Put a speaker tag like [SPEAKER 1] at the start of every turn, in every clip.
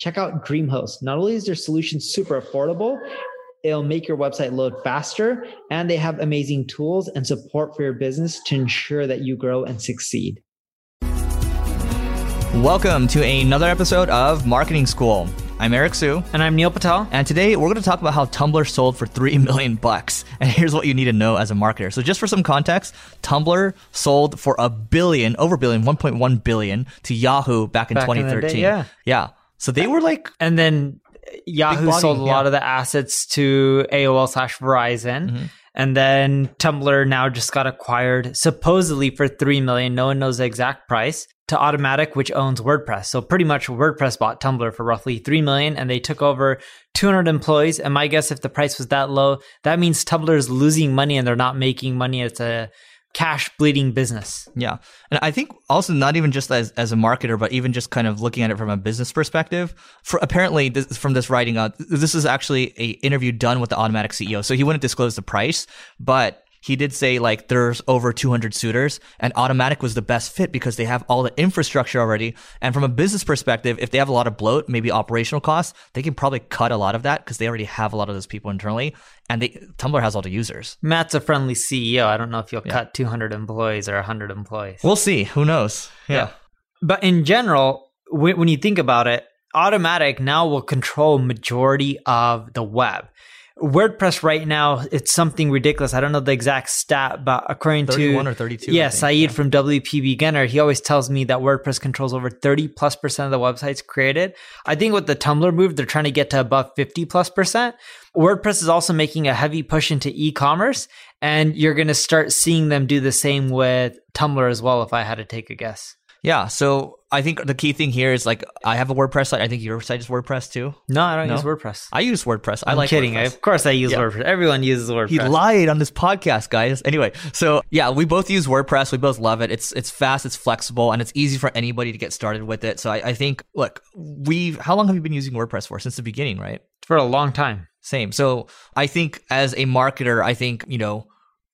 [SPEAKER 1] Check out DreamHost. Not only is their solution super affordable, it'll make your website load faster, and they have amazing tools and support for your business to ensure that you grow and succeed.
[SPEAKER 2] Welcome to another episode of Marketing School. I'm Eric Siu.
[SPEAKER 3] And I'm Neil Patel.
[SPEAKER 2] And today we're going to talk about how Tumblr sold for 3 million bucks. And here's what you need to know as a marketer. So just for some context, Tumblr sold for a billion, over a billion, 1.1 billion to Yahoo back in
[SPEAKER 3] Back in
[SPEAKER 2] 2013.
[SPEAKER 3] day, yeah.
[SPEAKER 2] Yeah. So they were like,
[SPEAKER 3] And then Yahoo sold a lot of the assets to AOL slash Verizon.
[SPEAKER 2] Mm-hmm.
[SPEAKER 3] And then Tumblr now just got acquired supposedly for 3 million. No one knows the exact price to Automattic, which owns WordPress. So pretty much WordPress bought Tumblr for roughly 3 million and they took over 200 employees. And my guess, if the price was that low, that means Tumblr is losing money and they're not making money. It's a cash bleeding business.
[SPEAKER 2] Yeah. And I think also not even just as, as a marketer, but even just kind of looking at it from a business perspective. For apparently this, from this writing uh, out, this is actually a interview done with the Automattic CEO. So he wouldn't disclose the price, but he did say like there's over 200 suitors and Automattic was the best fit because they have all the infrastructure already. And from a business perspective, if they have a lot of bloat, maybe operational costs, they can probably cut a lot of that because they already have a lot of those people internally and they, Tumblr has all the users.
[SPEAKER 3] Matt's a friendly CEO. I don't know if you'll cut 200 employees or 100 employees.
[SPEAKER 2] We'll see. Who knows? yeah.
[SPEAKER 3] But in general, when, when you think about it, Automattic now will control majority of the web. WordPress right now, it's something ridiculous. I don't know the exact stat, but according to
[SPEAKER 2] 31 or 32, I
[SPEAKER 3] yeah, Syed
[SPEAKER 2] yeah.
[SPEAKER 3] from WP Beginner, he always tells me that WordPress controls over 30 plus percent of the websites created. I think with the Tumblr move, they're trying to get to above 50 plus percent. WordPress is also making a heavy push into e-commerce, and you're going to start seeing them do the same with Tumblr as well. If I had to take a guess.
[SPEAKER 2] Yeah. So I think the key thing here is like I have a WordPress site. I think your site is WordPress too.
[SPEAKER 3] No, I don't
[SPEAKER 2] No?
[SPEAKER 3] use WordPress.
[SPEAKER 2] I use WordPress. I
[SPEAKER 3] I'm
[SPEAKER 2] like
[SPEAKER 3] kidding. I, of course, I use
[SPEAKER 2] Yeah.
[SPEAKER 3] WordPress. Everyone uses WordPress.
[SPEAKER 2] He lied on this podcast, guys. Anyway, so yeah, we both use WordPress. We both love it. It's it's fast, it's flexible, and it's easy for anybody to get started with it. So I, I think, look, we've how long have you been using WordPress for? Since the beginning, right?
[SPEAKER 3] for a long time.
[SPEAKER 2] Same. So I think as a marketer, I think, you know,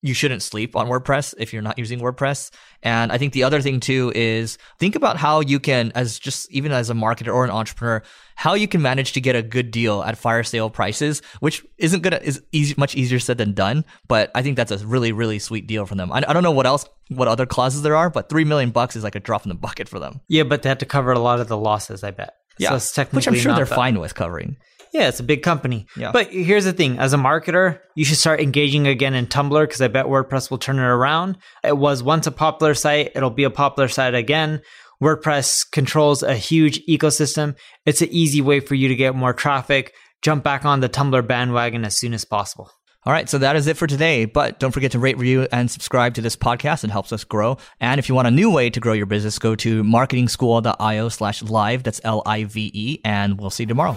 [SPEAKER 2] you shouldn't sleep on WordPress if you're not using WordPress. And I think the other thing too is think about how you can, as just even as a marketer or an entrepreneur, how you can manage to get a good deal at fire sale prices, which isn't gonna is easy, much easier said than done. But I think that's a really really sweet deal for them. I, I don't know what else, what other clauses there are, but three million bucks is like a drop in the bucket for them.
[SPEAKER 3] Yeah, but they had to cover a lot of the losses. I bet.
[SPEAKER 2] Yeah,
[SPEAKER 3] so it's technically
[SPEAKER 2] which I'm sure they're
[SPEAKER 3] that-
[SPEAKER 2] fine with covering.
[SPEAKER 3] Yeah, it's a big company.
[SPEAKER 2] Yeah.
[SPEAKER 3] But here's the thing: as a marketer, you should start engaging again in Tumblr because I bet WordPress will turn it around. It was once a popular site; it'll be a popular site again. WordPress controls a huge ecosystem. It's an easy way for you to get more traffic. Jump back on the Tumblr bandwagon as soon as possible.
[SPEAKER 2] All right, so that is it for today. But don't forget to rate, review, and subscribe to this podcast. It helps us grow. And if you want a new way to grow your business, go to marketingschool.io slash live. That's L I V E. And we'll see you tomorrow.